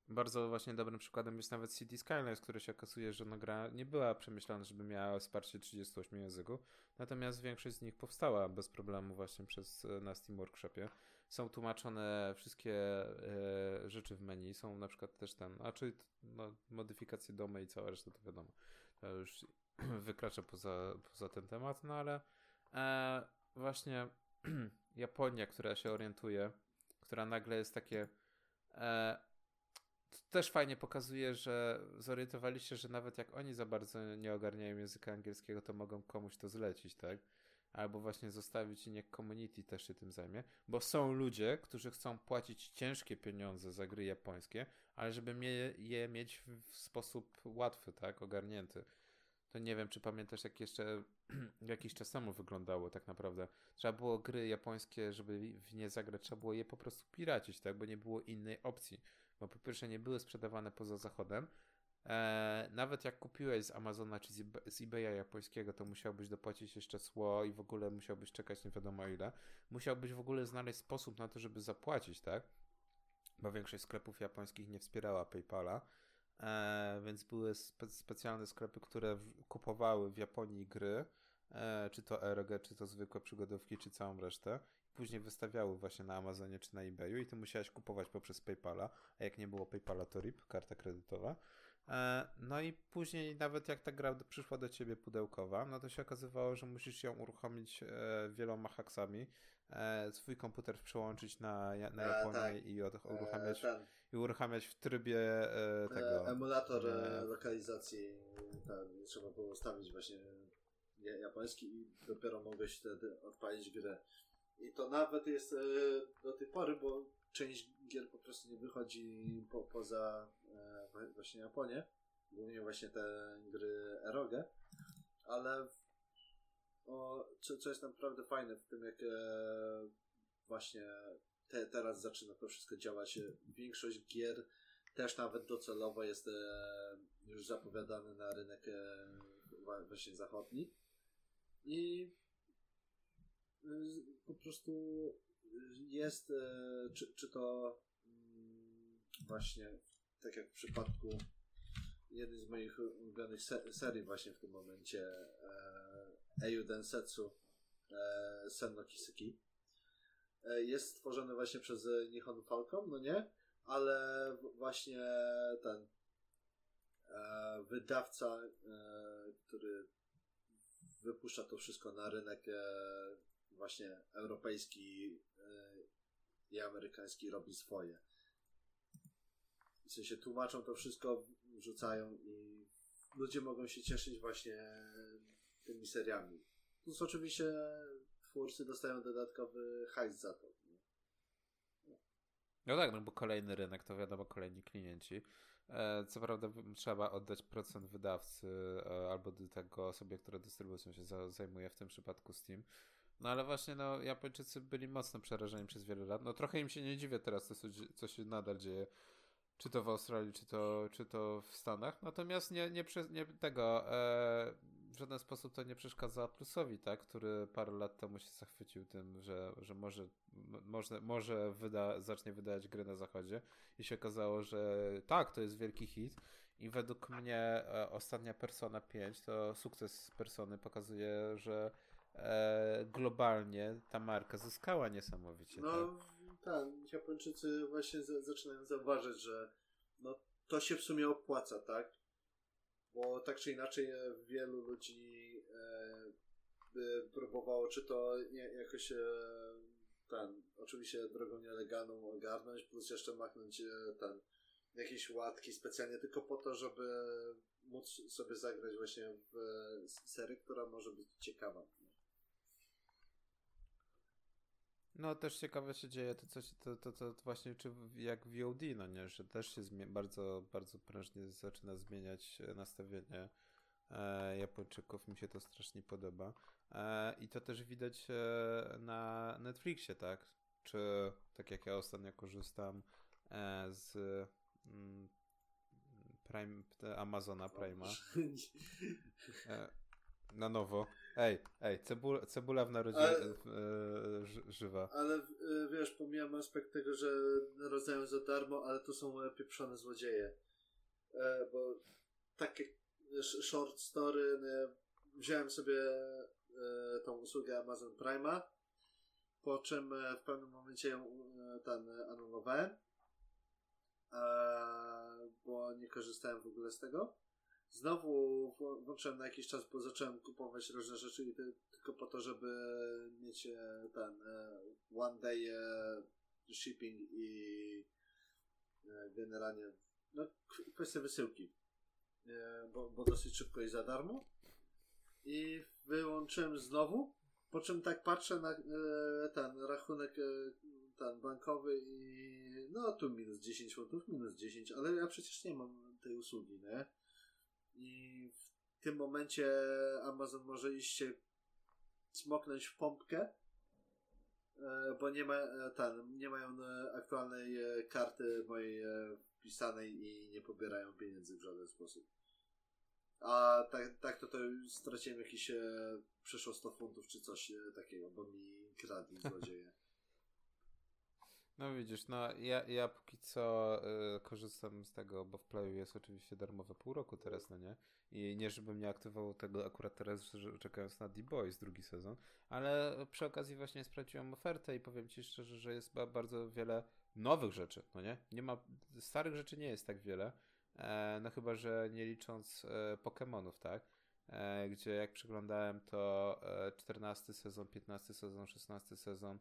Bardzo właśnie dobrym przykładem jest nawet City Skylines, który się okazuje, że no gra nie była przemyślana, żeby miała wsparcie 38 języków, natomiast większość z nich powstała bez problemu właśnie przez e, na Steam Workshopie. Są tłumaczone wszystkie e, rzeczy w menu, są na przykład też ten, a czyli no, modyfikacje domy i cała reszta to wiadomo, to już wykracza poza, poza ten temat, no ale e, właśnie Japonia, która się orientuje, która nagle jest takie e, też fajnie pokazuje, że zorientowali się, że nawet jak oni za bardzo nie ogarniają języka angielskiego, to mogą komuś to zlecić, tak? Albo właśnie zostawić i niech community też się tym zajmie, bo są ludzie, którzy chcą płacić ciężkie pieniądze za gry japońskie, ale żeby je mieć w sposób łatwy, tak? Ogarnięty. To nie wiem, czy pamiętasz, jak jeszcze jakiś czas temu wyglądało tak naprawdę. Trzeba było gry japońskie, żeby w nie zagrać, trzeba było je po prostu piracić, tak? Bo nie było innej opcji bo po pierwsze nie były sprzedawane poza zachodem. E, nawet jak kupiłeś z Amazona czy z eBaya japońskiego, to musiałbyś dopłacić jeszcze cło i w ogóle musiałbyś czekać nie wiadomo ile. Musiałbyś w ogóle znaleźć sposób na to, żeby zapłacić, tak? Bo większość sklepów japońskich nie wspierała PayPala. E, więc były spe specjalne sklepy, które kupowały w Japonii gry, e, czy to RG, czy to zwykłe przygodówki, czy całą resztę później wystawiały właśnie na Amazonie czy na eBayu i ty musiałeś kupować poprzez PayPala, a jak nie było PayPala to RIP, karta kredytowa. E, no i później nawet jak ta gra przyszła do ciebie pudełkowa, no to się okazywało, że musisz ją uruchomić e, wieloma haksami, e, swój komputer przełączyć na, na Japonię tak. i uruchamiać, i uruchamiać w trybie tego... emulator lokalizacji tam, trzeba było ustawić właśnie japoński i dopiero mogłeś wtedy odpalić grę i to nawet jest e, do tej pory, bo część gier po prostu nie wychodzi po, poza e, właśnie Japonię. Głównie właśnie te gry erogę. Ale o, co, co jest naprawdę fajne w tym, jak e, właśnie te, teraz zaczyna to wszystko działać. Większość gier też nawet docelowo jest już zapowiadane na rynek właśnie zachodni. I po prostu jest, e, czy, czy to mm, właśnie tak jak w przypadku jednej z moich ulubionych serii właśnie w tym momencie e, Eiju Densetsu e, Senno. E, jest stworzony właśnie przez Nihon Falcon, no nie? Ale właśnie ten wydawca, który wypuszcza to wszystko na rynek właśnie europejski e, i amerykański robi swoje. W sensie tłumaczą to wszystko, wrzucają i ludzie mogą się cieszyć właśnie tymi seriami. Plus oczywiście twórcy dostają dodatkowy hajs za to. No tak, no bo kolejny rynek, to wiadomo, kolejni klienci. E, co prawda trzeba oddać procent wydawcy e, albo do tego osobie, która dystrybucją się zajmuje, w tym przypadku Steam. No ale właśnie no, Japończycy byli mocno przerażeni przez wiele lat. No trochę im się nie dziwię teraz, co, co się nadal dzieje czy to w Australii, czy to, czy to w Stanach. Natomiast nie, nie, nie tego, e, w żaden sposób to nie przeszkadza Plusowi, tak, który parę lat temu się zachwycił tym, że, że może, może, może wyda, zacznie wydawać gry na zachodzie i się okazało, że tak, to jest wielki hit. I według mnie e, ostatnia Persona 5 to sukces Persony pokazuje, że e, globalnie ta marka zyskała niesamowicie. No, tak, tak Japończycy właśnie zaczynają zauważyć, że no, to się w sumie opłaca, tak? Bo tak czy inaczej e, wielu ludzi e, próbowało, czy to nie, jakoś e, ten, oczywiście drogą nielegalną ogarnąć, plus jeszcze machnąć e, ten, jakieś łatki specjalnie tylko po to, żeby móc sobie zagrać właśnie w serię, która może być ciekawa. No też ciekawe się dzieje to, coś, to, to, to, właśnie czy jak VOD, no nie, że też się bardzo, bardzo prężnie zaczyna zmieniać e, nastawienie e, Japończyków, mi się to strasznie podoba. E, I to też widać e, na Netflixie, tak? Czy tak jak ja ostatnio korzystam e, z mm, Prime, Amazona Prime'a. E, na nowo. Ej, ej, cebula, cebula w narodzie ale, e, żywa. Ale e, wiesz, pomijam aspekt tego, że rozdają za darmo, ale to są pieprzone złodzieje. E, bo takie short story, no, wziąłem sobie e, tą usługę Amazon Prime'a, po czym e, w pewnym momencie ją e, tam anulowałem, bo nie korzystałem w ogóle z tego. Znowu włączyłem na jakiś czas, bo zacząłem kupować różne rzeczy i tylko po to, żeby mieć e, ten e, one day e, shipping i generalnie no, kwestia wysyłki. Bo, bo dosyć szybko i za darmo. I wyłączyłem znowu, po czym tak patrzę na ten rachunek ten bankowy i no tu minus 10 funtów, minus 10, ale ja przecież nie mam tej usługi, nie? I w tym momencie Amazon może iść się smoknąć w pompkę, e, bo nie, ma, e, ten, nie mają e, aktualnej karty mojej wpisanej i nie pobierają pieniędzy w żaden sposób. A tak, tak to, to straciłem jakieś przeszło 100 funtów czy coś takiego, bo mi kradli złodzieje. No widzisz, no ja, ja póki co y, korzystam z tego, bo w Playu jest oczywiście darmowe pół roku teraz, no nie? I nie, żebym nie aktywował tego akurat teraz, czekając na D-Boys drugi sezon, ale przy okazji właśnie sprawdziłem ofertę i powiem Ci szczerze, że jest bardzo wiele nowych rzeczy, no nie? Nie ma, starych rzeczy nie jest tak wiele, e, no chyba, że nie licząc e, Pokémonów, tak? E, gdzie jak przeglądałem to 14 e, sezon, 15 sezon, 16 sezon,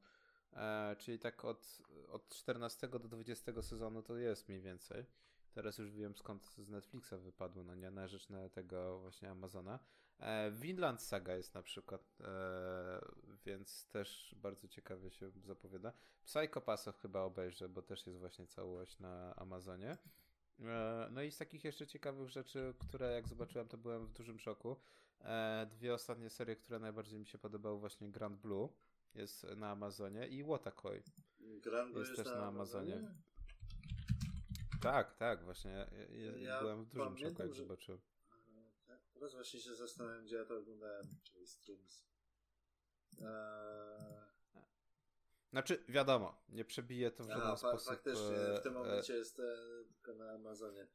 E, czyli tak od, od 14 do 20 sezonu to jest mniej więcej. Teraz już wiem skąd z Netflixa wypadło, no nie, na rzecz na tego właśnie Amazona. E, Vinland Saga jest na przykład, e, więc też bardzo ciekawie się zapowiada. Psycho chyba obejrzę, bo też jest właśnie całość na Amazonie. E, no i z takich jeszcze ciekawych rzeczy, które jak zobaczyłem, to byłem w dużym szoku. E, dwie ostatnie serie, które najbardziej mi się podobały, właśnie Grand Blue jest na Amazonie i Watakoi jest, jest też na, Amazonie. Amazonie. Tak, tak, właśnie. Ja, ja byłem w dużym szoku, jak że... zobaczyłem. Tak, teraz właśnie się zastanawiam, gdzie ja to oglądałem, czyli Streams. Eee... Znaczy, wiadomo, nie przebije to w żaden A, sposób. Faktycznie, w tym e, momencie e... jest e, tylko na Amazonie.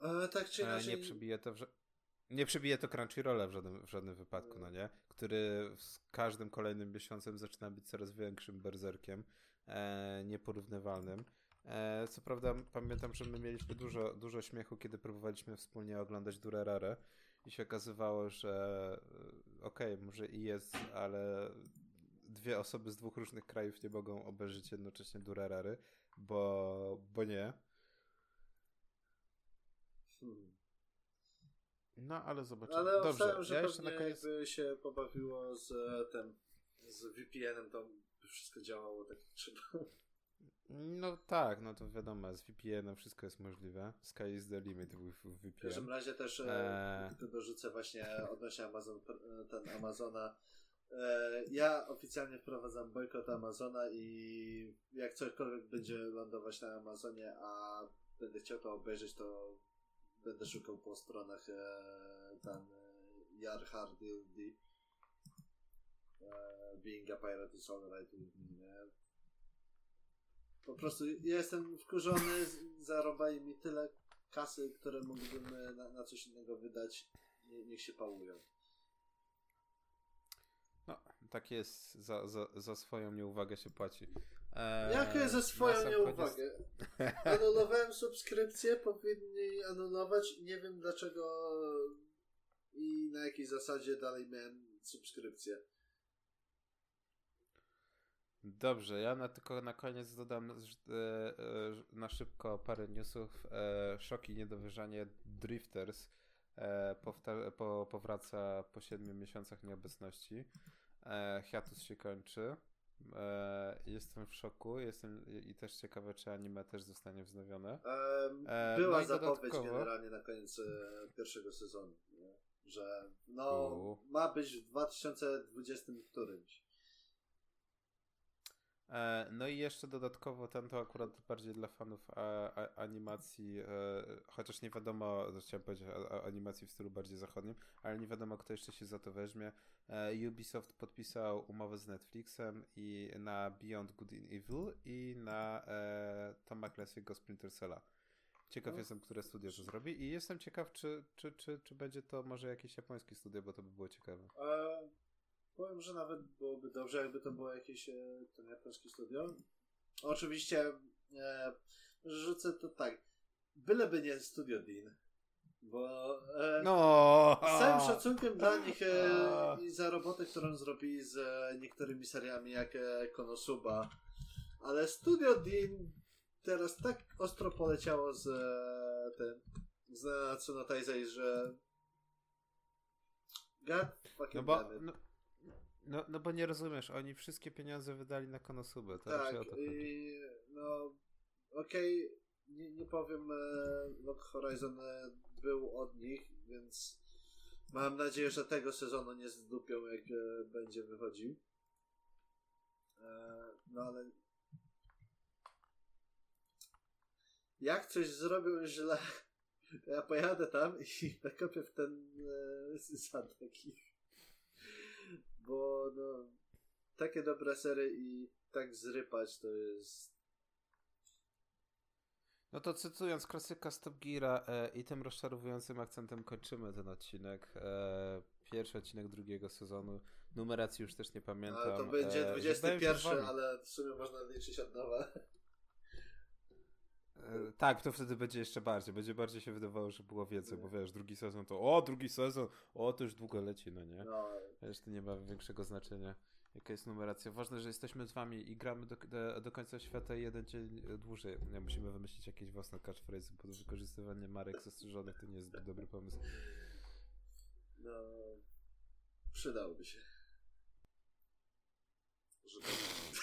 E, tak czy inaczej. Nie przebije to w żaden Nie przebije to Crunchyrolla w żadnym, w żadnym wypadku, no nie? Który z każdym kolejnym miesiącem zaczyna być coraz większym berzerkiem, e, nieporównywalnym. E, co prawda pamiętam, że my mieliśmy dużo, dużo śmiechu, kiedy próbowaliśmy wspólnie oglądać Durerare i się okazywało, że e, okej, okay, może i jest, ale dwie osoby z dwóch różnych krajów nie mogą obejrzeć jednocześnie Durerary, bo, bo nie. Hmm. No, ale zobaczymy. Ale Dobrze, obstawiam, że ja jeszcze na koniec... jakby się pobawiło z tym, z VPN-em, to by wszystko działało tak jak trzeba. No tak, no to wiadomo, z VPN-em wszystko jest możliwe. Sky is the limit w VPN. W każdym razie też e... tu dorzucę właśnie odnośnie Amazon, ten Amazona. E, ja oficjalnie wprowadzam bojkot Amazona i jak cokolwiek będzie lądować na Amazonie, a będę chciał to obejrzeć, to będę szukał po stronach e, e, Jar Hardy e, Being a Pirate is alright with me, nie? Po prostu jestem wkurzony, zarobali mi tyle kasy, które mógłbym e, na, na coś innego wydać. Nie, niech się pałują. Tak jest. Za, za, za swoją nieuwagę się płaci. Eee, Jakie za swoją nieuwagę? Anulowałem subskrypcję, powinni anulować. Nie wiem dlaczego i na jakiej zasadzie dalej miałem subskrypcję. Dobrze, ja na, tylko na koniec dodam e, e, na szybko parę newsów. E, szok i niedowierzanie Drifters po, powraca po 7 miesiącach nieobecności. Hiatus się kończy. jestem w szoku jestem i też ciekawe, czy anime też zostanie wznowione. była no zapowiedź generalnie na koniec pierwszego sezonu, nie? że no, U. ma być w 2020 którymś. E, no i jeszcze dodatkowo ten to akurat bardziej dla fanów animacji, e, chociaż nie wiadomo, chciałem powiedzieć animacji w stylu bardziej zachodnim, ale nie wiadomo kto jeszcze się za to weźmie. E, Ubisoft podpisał umowę z Netflixem i na Beyond Good and Evil i na Toma Clancy'ego Splinter Cella. Ciekaw no. jestem, które studio to zrobi i jestem ciekaw, czy, czy, czy, czy będzie to może jakieś japońskie studio, bo to by było ciekawe. Powiem, że nawet byłoby dobrze, jakby to było jakieś e, ten japońskie studio. Oczywiście e, rzucę to tak. Byleby nie Studio Dean. Bo e, no. z całym szacunkiem dla nich e, i za robotę, którą zrobili z e, niektórymi seriami jak e, Konosuba, ale Studio Dean teraz tak ostro poleciało z e, tym z Natsuno Taizai, że God fucking no bo, no, no, no bo nie rozumiesz, oni wszystkie pieniądze wydali na konosubę, tak? Tak, o to i, no okej, okay, nie, nie powiem, e, Lock Horizon e, był od nich, więc mam nadzieję, że tego sezonu nie zdupią, jak e, będzie wychodził. No ale jak coś zrobią źle, to ja pojadę tam i nakopię w ten e, zadek bo no, takie dobre sery i tak zrypać to jest no to cytując klasyka Stop Geara e, i tym rozczarowującym akcentem kończymy ten odcinek. E, pierwszy odcinek drugiego sezonu. Numeracji już też nie pamiętam. Ale to będzie 21, e, ale w sumie można liczyć od nowa. E, tak, to wtedy będzie jeszcze bardziej. Będzie bardziej się wydawało, że było więcej, bo wiesz, drugi sezon to o, drugi sezon, o, to już długo leci, no nie? No. Wiesz, to nie ma większego znaczenia, jaka jest numeracja. Ważne, że jesteśmy z wami i gramy do, do, do końca świata jeden dzień dłużej. Nie, musimy wymyślić jakieś własne catchphrase, bo wykorzystywanie marek zastrzeżonych to nie jest zbyt dobry pomysł. No, przydałoby się. Że to...